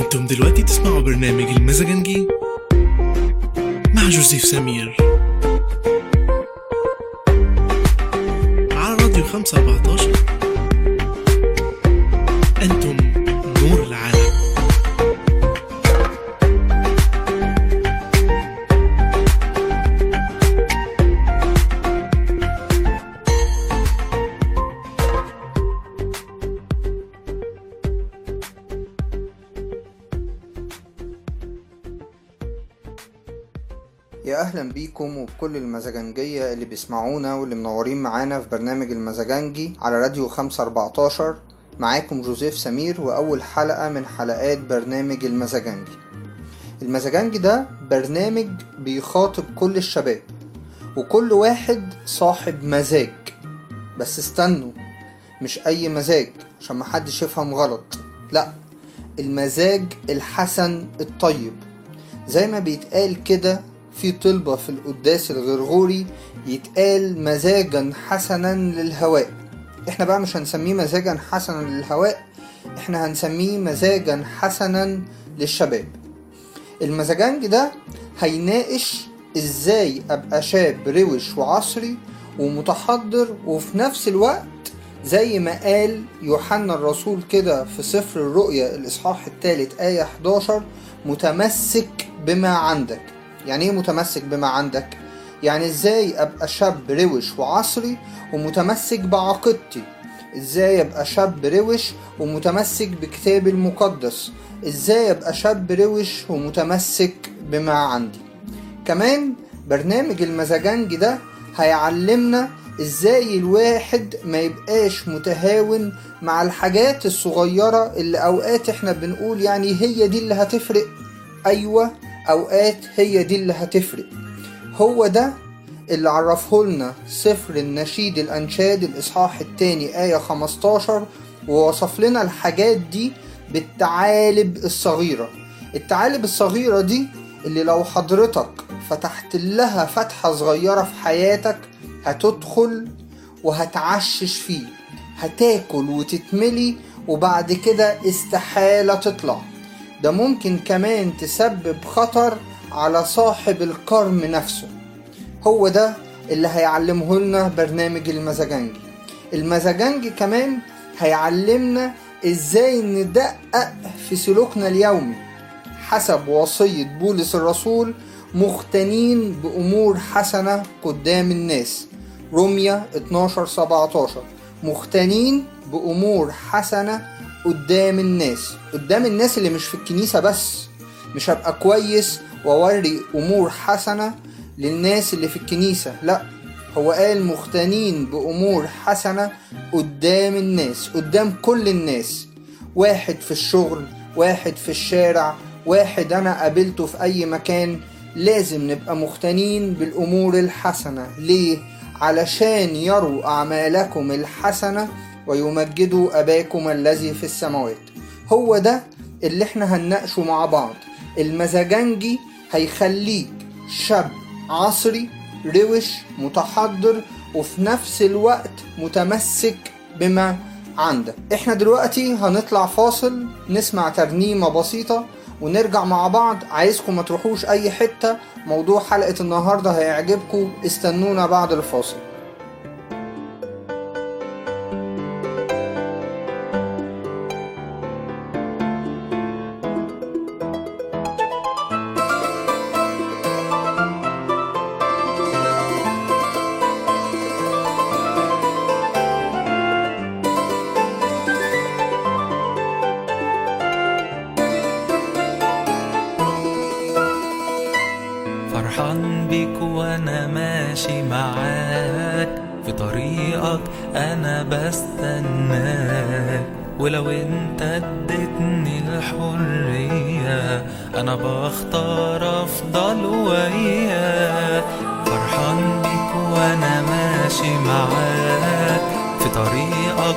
أنتم دلوقتي تسمعوا برنامج المزاجنجي مع جوزيف سمير. على راديو 514 بيكم وبكل المزاجنجية اللي بيسمعونا واللي منورين معانا في برنامج المزاجنجي على راديو 514 معاكم جوزيف سمير وأول حلقة من حلقات برنامج المزاجنجي. المزاجنجي ده برنامج بيخاطب كل الشباب وكل واحد صاحب مزاج. بس استنوا مش أي مزاج عشان محدش يفهم غلط. لا المزاج الحسن الطيب. زي ما بيتقال كده في طلبة في القداس الغرغوري يتقال مزاجا حسنا للهواء. إحنا بقى مش هنسميه مزاجا حسنا للهواء إحنا هنسميه مزاجا حسنا للشباب. المزاجنج ده هيناقش إزاي أبقى شاب روش وعصري ومتحضر وفي نفس الوقت زي ما قال يوحنا الرسول كده في سفر الرؤيا الإصحاح الثالث آية 11 متمسك بما عندك. يعني إيه متمسك بما عندك؟ يعني إزاي أبقى شاب روش وعصري ومتمسك بعقيدتي؟ إزاي أبقى شاب روش ومتمسك بكتابي المقدس؟ إزاي أبقى شاب روش ومتمسك بما عندي؟ كمان برنامج المزاجنج ده هيعلمنا إزاي الواحد ما يبقاش متهاون مع الحاجات الصغيرة اللي أوقات إحنا بنقول يعني هي دي اللي هتفرق؟ أيوه. أوقات هي دي اللي هتفرق. هو ده اللي عرفه لنا سفر النشيد الأنشاد الإصحاح الثاني آية 15 ووصف لنا الحاجات دي بالتعالب الصغيرة. التعالب الصغيرة دي اللي لو حضرتك فتحت لها فتحة صغيرة في حياتك هتدخل وهتعشش فيه هتاكل وتتملي وبعد كده استحالة تطلع. ده ممكن كمان تسبب خطر على صاحب الكرم نفسه. هو ده اللي هيعلمه لنا برنامج المزاجنجي المزاجنجي كمان هيعلمنا إزاي ندقق في سلوكنا اليومي حسب وصية بولس الرسول مختنين بأمور حسنة قدام الناس. روميا 12 17 مختنين بأمور حسنة قدام الناس قدام الناس اللي مش في الكنيسة بس. مش هبقى كويس وأوري أمور حسنة للناس اللي في الكنيسة لا. هو قال مختنين بأمور حسنة قدام الناس قدام كل الناس. واحد في الشغل واحد في الشارع واحد أنا قابلته في أي مكان. لازم نبقى مختنين بالأمور الحسنة. ليه؟ علشان يروا أعمالكم الحسنة ويمجدوا أباكم الذي في السماوات. هو ده اللي إحنا هنناقشه مع بعض. المزاجنجي هيخليك شاب عصري روش متحضر وفي نفس الوقت متمسك بما عندك. إحنا دلوقتي هنطلع فاصل نسمع ترنيمة بسيطة ونرجع مع بعض. عايزكم ما تروحوش أي حتة. موضوع حلقة النهاردة هيعجبكم. استنونا بعد الفاصل. أنا بختار أفضل وياك فرحان بيك وأنا ماشي معاك في طريقك.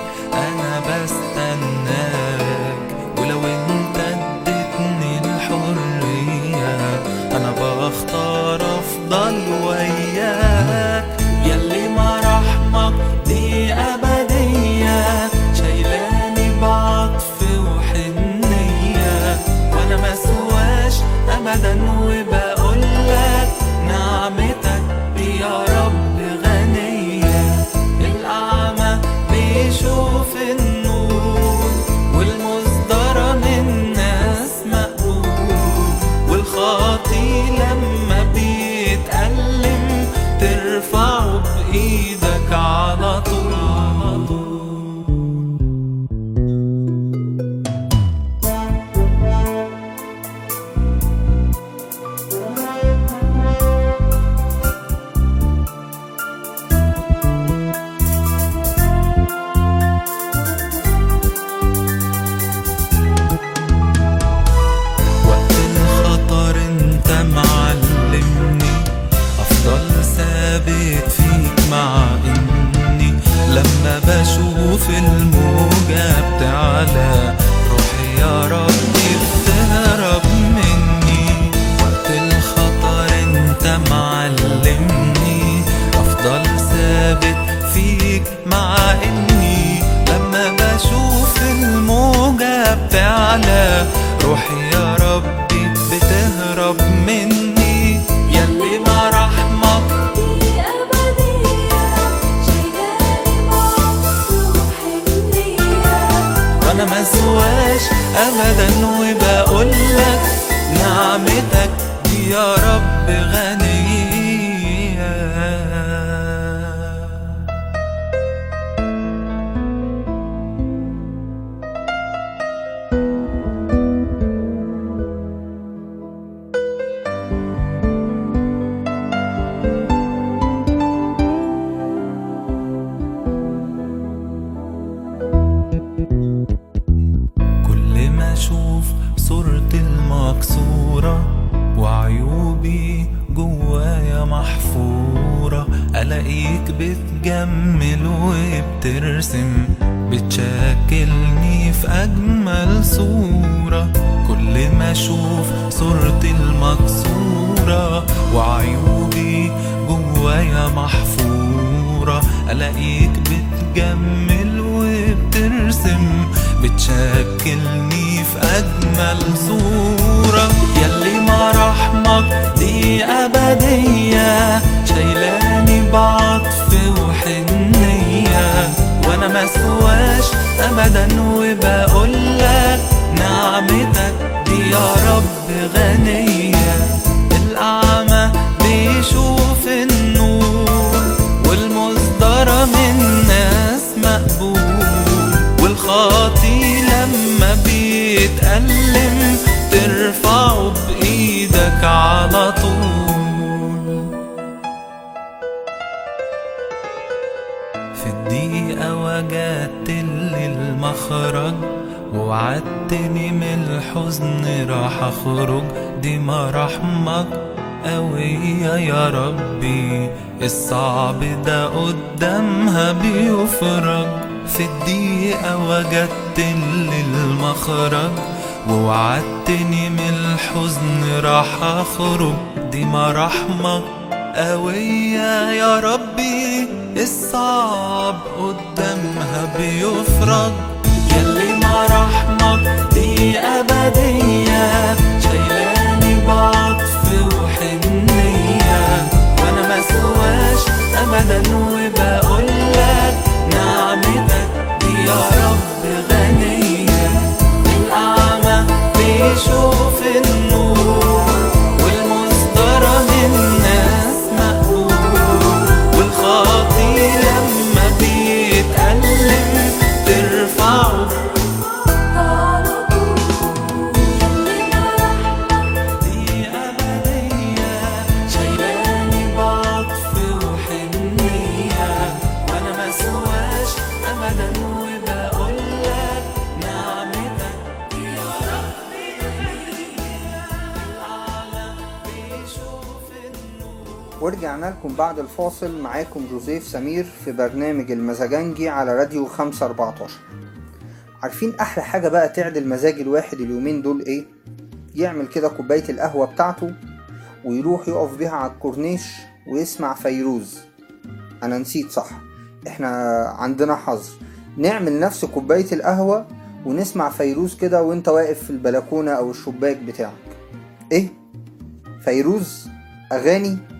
来等 جوايا محفورة ألاقيك بتجمل وبترسم بتشكلني في أجمل صورة. يلي مع رحمك دي أبدية شايلاني بعطف وحنية. وأنا ما سواش أبدا وبقولك نعمتك دي يا رب غنية. الأعمى بيشوف والخاطي لما بيتألم ترفعه بإيدك على طول. في الدقيقة وجدت لي المخرج ووعدتني من الحزن راح أخرج. دي مراحمك قوية يا ربي الصعب ده قدامها بيفرج. في الدقيقة وجدت لي المخرج ووعدتني من الحزن راح أخرج. دي مراحمك قوية يا ربي الصعب قدامها بيفرج. يلي مع رحمك دي أبدية شايلاني بعطف وحنية وأنا ما سواش أبدا وبقولك يا رب غنية. الأعمى بيشوف النور. ورجعنا لكم بعد الفاصل. معاكم جوزيف سمير في برنامج المزاجنجي على راديو 514 عارفين أحلى حاجة بقى تعدل مزاج الواحد اليومين دول إيه؟ يعمل كده كوباية القهوة بتاعته ويروح يقف بيها على الكورنيش ويسمع فيروز. أنا نسيت صح. إحنا عندنا حظ نعمل نفس كوباية القهوة ونسمع فيروز كده وإنت واقف في البلكونة أو الشباك بتاعك. إيه؟ فيروز؟ أغاني؟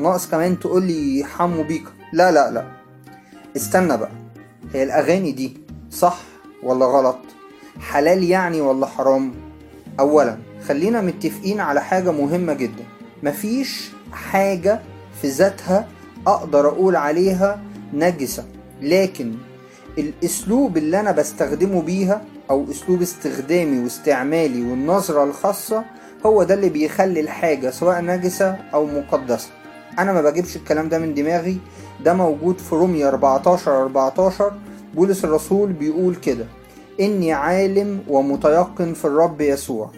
ناقص كمان تقول لي حمو بيكا. لا لا لا. استنى بقى. هي الأغاني دي صح ولا غلط؟ حلال يعني ولا حرام؟ اولا خلينا متفقين على حاجة مهمة جدا. مفيش حاجة في ذاتها أقدر أقول عليها نجسة لكن الأسلوب اللي أنا بستخدمه بيها أو أسلوب استخدامي واستعمالي والنظرة الخاصة هو ده اللي بيخلي الحاجة سواء نجسة أو مقدسة. أنا ما بجيبش الكلام ده من دماغي. ده موجود في رومية 14 14 بولس الرسول بيقول كده إني عالم ومتيقن في الرب يسوع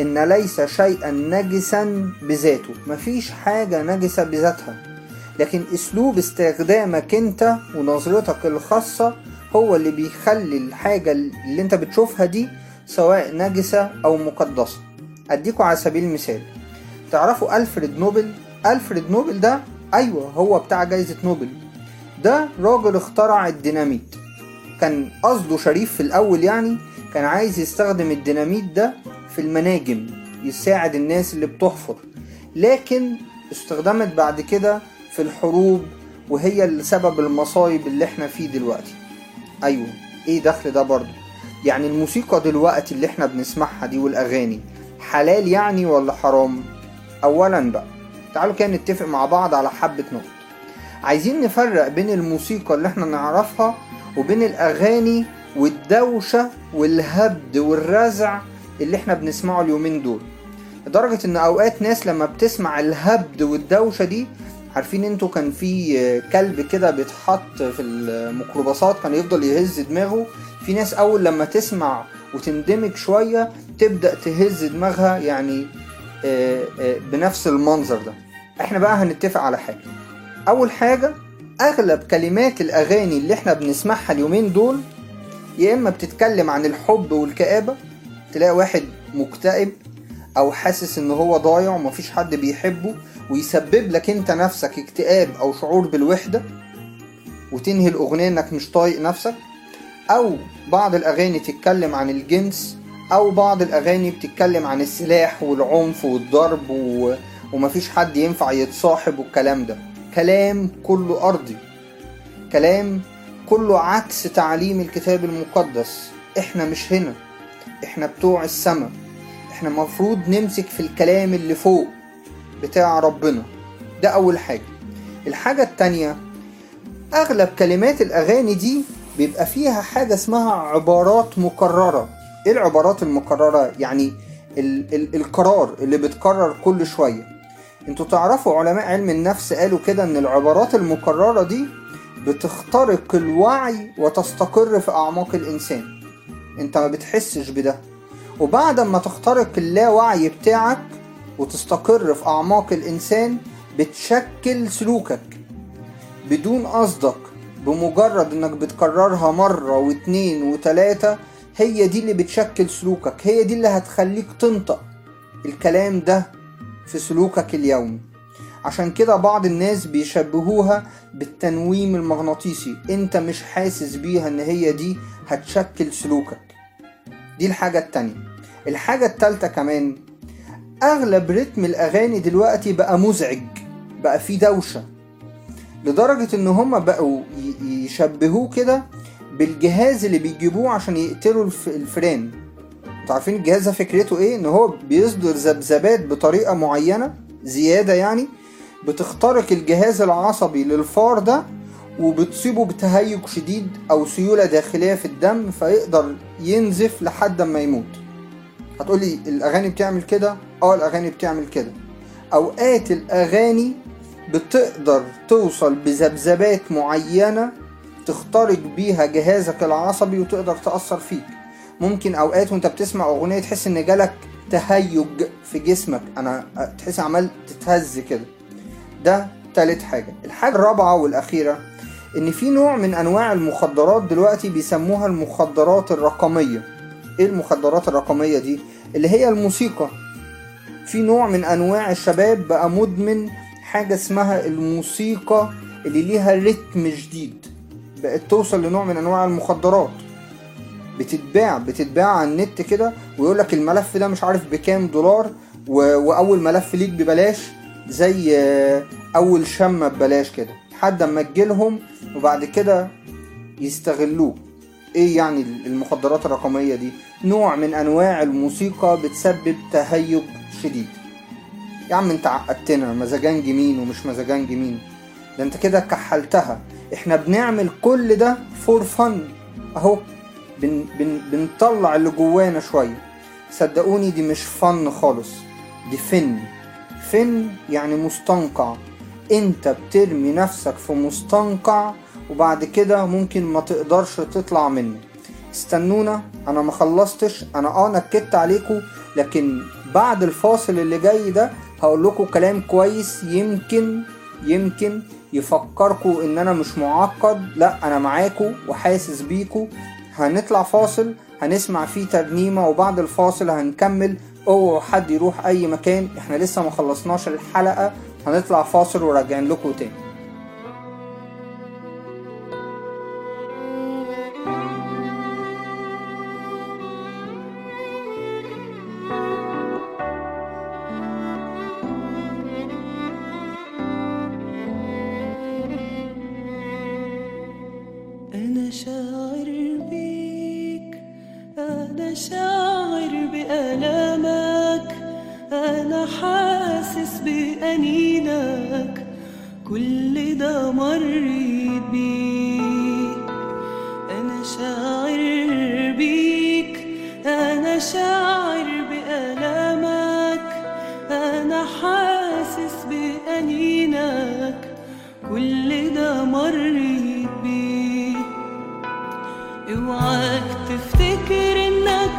إن ليس شيئا نجسا بذاته. مفيش حاجة نجسة بذاتها. لكن أسلوب استخدامك أنت ونظرتك الخاصة هو اللي بيخلي الحاجة اللي أنت بتشوفها دي سواء نجسة أو مقدسة. أديكوا على سبيل المثال تعرفوا ألفريد نوبل؟ ألفريد نوبل ده أيوه هو بتاع جايزة نوبل. ده راجل اخترع الديناميت. كان قصده شريف في الأول يعني كان عايز يستخدم الديناميت ده في المناجم يساعد الناس اللي بتحفر. لكن استخدمت بعد كده في الحروب وهي اللي سبب المصايب اللي إحنا فيه دلوقتي. أيوه إيه دخل ده برضه؟ يعني الموسيقى دلوقتي اللي إحنا بنسمعها دي والأغاني حلال يعني ولا حرام؟ اولا بقى تعالوا كده نتفق مع بعض على حبة نقط. عايزين نفرق بين الموسيقى اللي إحنا نعرفها وبين الأغاني والدوشة والهبد والرزع اللي إحنا بنسمعه اليومين دول. لدرجة إن أوقات ناس لما بتسمع الهبد والدوشة دي عارفين أنتوا كان في كلب كده بيتحط في الميكروباصات كان يفضل يهز دماغه. في ناس أول لما تسمع وتندمج شوية تبدأ تهز دماغها يعني آه، آه، بنفس المنظر ده. إحنا بقى هنتفق على حاجة. أول حاجة أغلب كلمات الأغاني اللي إحنا بنسمعها اليومين دول يا إما بتتكلم عن الحب والكآبة تلاقي واحد مكتئب أو حاسس إن هو ضايع ومفيش حد بيحبه ويسبب لك أنت نفسك اكتئاب أو شعور بالوحدة وتنهي الأغنية إنك مش طايق نفسك. أو بعض الأغاني تتكلم عن الجنس أو بعض الأغاني بتتكلم عن السلاح والعنف والضرب و... ومفيش حد ينفع يتصاحب والكلام ده. كلام كله أرضي. كلام كله عكس تعليم الكتاب المقدس. إحنا مش هنا. إحنا بتوع السماء. إحنا مفروض نمسك في الكلام اللي فوق بتاع ربنا. ده أول حاجة. الحاجة التانية أغلب كلمات الأغاني دي بيبقى فيها حاجة اسمها عبارات مكررة. إيه العبارات المكررة؟ يعني ال ال القرار اللي بتكرر كل شوية. أنتوا تعرفوا علماء علم النفس قالوا كده إن العبارات المكررة دي بتخترق الوعي وتستقر في أعماق الإنسان. انت ما بتحسش بده. وبعد ما تخترق اللاوعي بتاعك وتستقر في أعماق الإنسان بتشكل سلوكك بدون قصدك بمجرد إنك بتكررها مرة واتنين وتلاتة هي دي اللي بتشكل سلوكك هي دي اللي هتخليك تنطق الكلام ده في سلوكك اليومي عشان كده بعض الناس بيشبهوها بالتنويم المغناطيسي. انت مش حاسس بيها ان هي دي هتشكل سلوكك. دي الحاجة التانية. الحاجة التالتة كمان أغلب رتم الأغاني دلوقتي بقى مزعج بقى فيه دوشة. لدرجة إن هما بقوا يشبهوه كده بالجهاز اللي بيجيبوه عشان يقتلوا الف- الفئران أنتوا عارفين الجهاز ده فكرته إيه؟ إن هو بيصدر ذبذبات بطريقة معينة زيادة يعني بتخترق الجهاز العصبي للفار ده وبتصيبه بتهيج شديد أو سيولة داخلية في الدم فيقدر ينزف لحد ما يموت. هتقولي الأغاني بتعمل كده؟ آه الأغاني بتعمل كده. أوقات الأغاني بتقدر توصل بذبذبات معينة تخترق بيها جهازك العصبي وتقدر تأثر فيك. ممكن أوقات وأنت بتسمع أغنية تحس إن جالك تهيج في جسمك. أنا تحس عمال تتهز كده. ده تالت حاجة. الحاجة الرابعة والأخيرة إن في نوع من أنواع المخدرات دلوقتي بيسموها المخدرات الرقمية. إيه المخدرات الرقمية دي؟ اللي هي الموسيقى. في نوع من أنواع الشباب بقى مدمن حاجة اسمها الموسيقى اللي ليها رتم جديد. بقت توصل لنوع من أنواع المخدرات. بتتباع بتتباع على النت كده ويقول لك الملف ده مش عارف بكام دولار. وأول ملف ليك ببلاش زي آه، أول شمة ببلاش كده. لحد أما تجيلهم وبعد كده يستغلوك إيه يعني المخدرات الرقمية دي؟ نوع من أنواع الموسيقى بتسبب تهيج شديد. يا عم أنت عقدتنا مزاجنج مين ومش مزاجنج مين ده أنت كده كحلتها. إحنا بنعمل كل ده فور فن أهو. بن بن بنطلع اللي جوانا شوية صدقوني دي مش فن خالص دي فن. فن يعني مستنقع. انت بترمي نفسك في مستنقع وبعد كده ممكن ما تقدرش تطلع منه. استنونا أنا ما خلصتش أنا آه نكدت عليكم لكن بعد الفاصل اللي جاي ده هقول لكم كلام كويس يمكن يمكن يفكركم إن أنا مش معقد. لا أنا معاكم وحاسس بيكم هنطلع فاصل هنسمع فيه ترنيمة وبعد الفاصل هنكمل. اوعوا حد يروح أي مكان إحنا لسه ما خلصناش الحلقة. هنطلع فاصل وراجعين لكم تاني. مشاعر بألامك أنا حاسس بأنينك. كل ده مريت بيه. اوعاك تفتكر إنك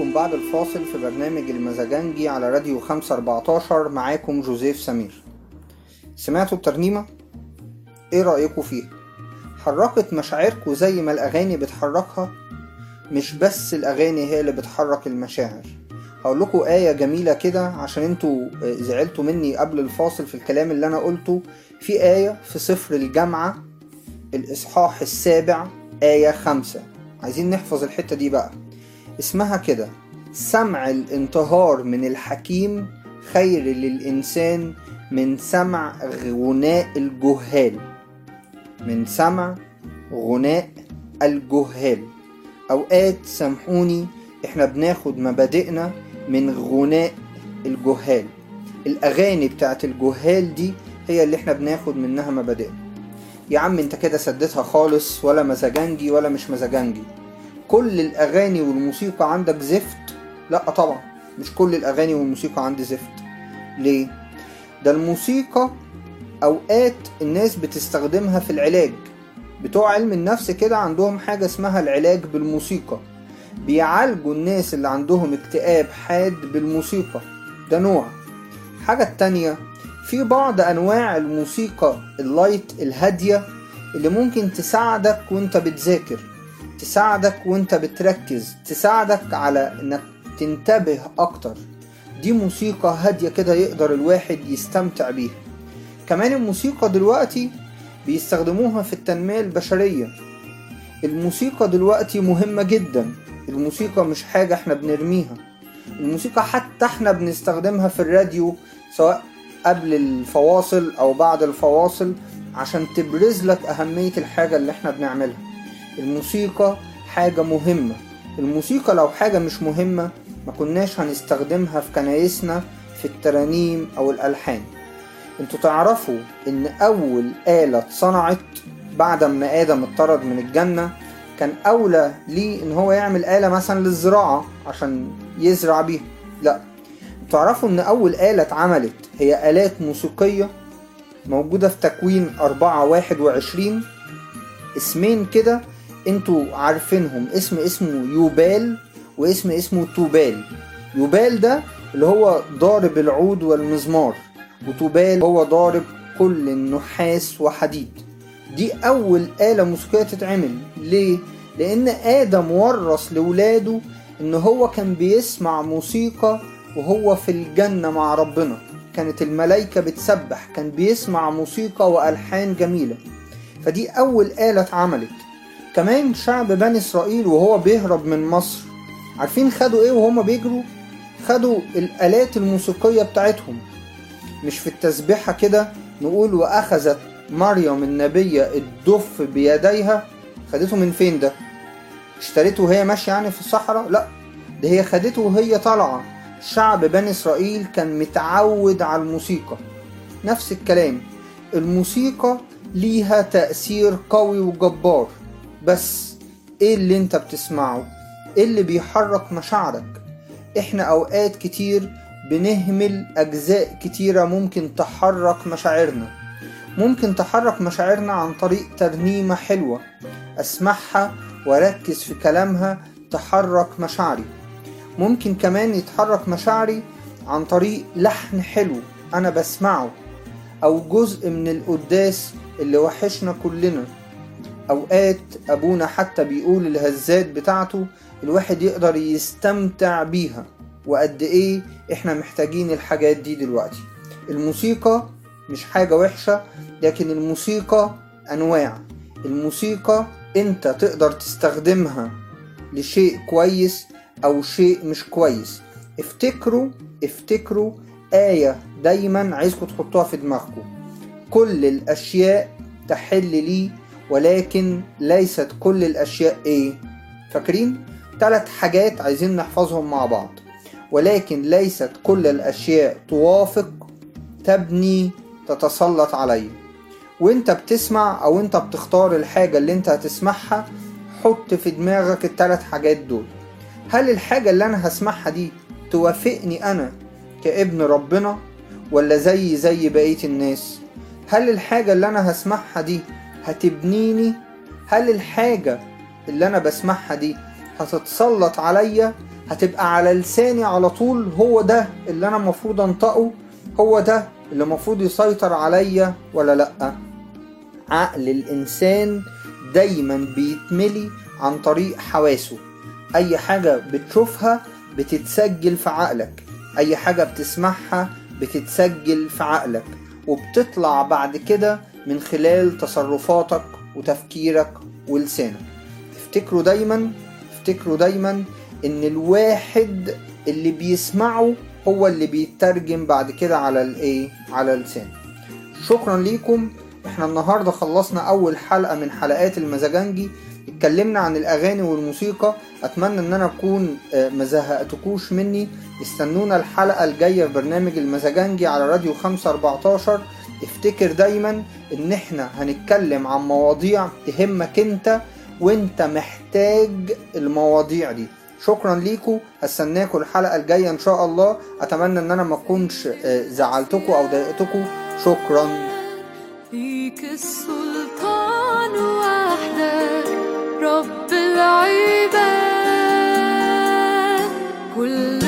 لكم بعد الفاصل في برنامج المزاجنجي على راديو 514 معاكم جوزيف سمير سمعتوا الترنيمة؟ إيه رأيكم فيها؟ حركت مشاعركم زي ما الأغاني بتحركها؟ مش بس الأغاني هي اللي بتحرك المشاعر هقول لكم آية جميلة كده عشان أنتوا آه، زعلتوا مني قبل الفاصل في الكلام اللي أنا قلته في آية في سفر الجامعة الإصحاح السابع آية خمسة عايزين نحفظ الحتة دي بقى اسمها كده. سمع الانتهار من الحكيم خير للإنسان من سمع غناء الجهال. من سمع غناء الجهال. أوقات سامحوني إحنا بناخد مبادئنا من غناء الجهال. الأغاني بتاعت الجهال دي هي اللي إحنا بناخد منها مبادئنا. يا عم انت كده سدتها خالص ولا مزاجنجي ولا مش مزاجنجي. كل الأغاني والموسيقى عندك زفت؟ لا طبعا مش كل الأغاني والموسيقى عندي زفت. ليه؟ ده الموسيقى أوقات الناس بتستخدمها في العلاج. بتوع علم النفس كده عندهم حاجة اسمها العلاج بالموسيقى. بيعالجوا الناس اللي عندهم اكتئاب حاد بالموسيقى. ده نوع. حاجة التانية في بعض أنواع الموسيقى اللايت الهادية اللي ممكن تساعدك وأنت بتذاكر. تساعدك وانت بتركز تساعدك على إنك تنتبه أكتر. دي موسيقى هادية كده يقدر الواحد يستمتع بيها. كمان الموسيقى دلوقتي بيستخدموها في التنمية البشرية. الموسيقى دلوقتي مهمة جدا. الموسيقى مش حاجة إحنا بنرميها. الموسيقى حتى إحنا بنستخدمها في الراديو سواء قبل الفواصل أو بعد الفواصل عشان تبرز لك أهمية الحاجة اللي إحنا بنعملها. الموسيقى حاجة مهمة. الموسيقى لو حاجة مش مهمة ما كناش هنستخدمها في كنايسنا في الترانيم أو الألحان. أنتوا تعرفوا إن أول آلة اتصنعت بعد ما آدم اتطرد من الجنة كان أولى ليه إن هو يعمل آلة مثلا للزراعة عشان يزرع بيها؟ لا. تعرفوا إن أول آلة اتعملت هي آلات موسيقية موجودة في تكوين أربعة واحد وعشرين؟ اسمين كده أنتوا عارفينهم. اسم اسمه يوبال واسم اسمه توبال. يوبال ده اللي هو ضارب العود والمزمار وتوبال هو ضارب كل النحاس وحديد. دي أول آلة موسيقية تتعمل. ليه؟ لأن آدم ورث لولاده إن هو كان بيسمع موسيقى وهو في الجنة مع ربنا. كانت الملايكة بتسبح كان بيسمع موسيقى وألحان جميلة. فدي أول آلة اتعملت. كمان شعب بني إسرائيل وهو بيهرب من مصر عارفين خدوا إيه وهما بيجروا؟ خدوا الآلات الموسيقية بتاعتهم مش في التسبيحة كده نقول وأخذت مريم النبية الدف بيديها خدته من فين ده؟ اشتريته وهي ماشية يعني في الصحراء؟ لا ده هي خدته وهي طالعة شعب بني إسرائيل كان متعود على الموسيقى نفس الكلام الموسيقى ليها تأثير قوي وجبار بس إيه اللي أنت بتسمعه؟ إيه اللي بيحرك مشاعرك؟ إحنا أوقات كتير بنهمل أجزاء كتيرة ممكن تحرك مشاعرنا. ممكن تحرك مشاعرنا عن طريق ترنيمة حلوة. أسمعها وأركز في كلامها تحرك مشاعري. ممكن كمان يتحرك مشاعري عن طريق لحن حلو أنا بسمعه أو جزء من القداس اللي وحشنا كلنا. أوقات أبونا حتى بيقول الهزات بتاعته الواحد يقدر يستمتع بيها. وقد إيه إحنا محتاجين الحاجات دي دلوقتي. الموسيقى مش حاجة وحشة لكن الموسيقى أنواع. الموسيقى أنت تقدر تستخدمها لشيء كويس أو شيء مش كويس. افتكروا افتكروا آية دايما عايزكم تحطوها في دماغكم. كل الأشياء تحل لي ولكن ليست كل الأشياء إيه؟ فاكرين؟ ثلاث حاجات عايزين نحفظهم مع بعض. ولكن ليست كل الأشياء توافق تبني تتسلط علي. وانت بتسمع أو انت بتختار الحاجة اللي انت هتسمعها حط في دماغك الثلاث حاجات دول. هل الحاجة اللي أنا هسمعها دي توافقني أنا كابن ربنا ولا زي زي بقية الناس؟ هل الحاجة اللي أنا هسمعها دي هتبنيني؟ هل الحاجة اللي أنا بسمعها دي هتتسلط عليا؟ هتبقى على لساني على طول؟ هو ده اللي أنا المفروض أنطقه؟ هو ده اللي المفروض يسيطر عليا ولا لأ؟ عقل الإنسان دايما بيتملي عن طريق حواسه. أي حاجة بتشوفها بتتسجل في عقلك. أي حاجة بتسمعها بتتسجل في عقلك. وبتطلع بعد كده من خلال تصرفاتك وتفكيرك ولسانك. افتكروا دايما افتكروا دايما إن الواحد اللي بيسمعه هو اللي بيترجم بعد كده على الايه على لسانه. شكرا ليكم. إحنا النهارده خلصنا أول حلقة من حلقات المزاجنجي اتكلمنا عن الأغاني والموسيقى. أتمنى إن أنا أكون آه، ما مني. استنونا الحلقة الجاية في برنامج المزاجنجي على راديو 514 افتكر دايما إن إحنا هنتكلم عن مواضيع تهمك أنت وأنت محتاج المواضيع دي. شكرا ليكم هستناكم الحلقة الجاية إن شاء الله. أتمنى إن أنا ما أكونش آه، زعلتكم أو ضايقتكم شكرا. فيك السلطان وحدك رب العباد. كل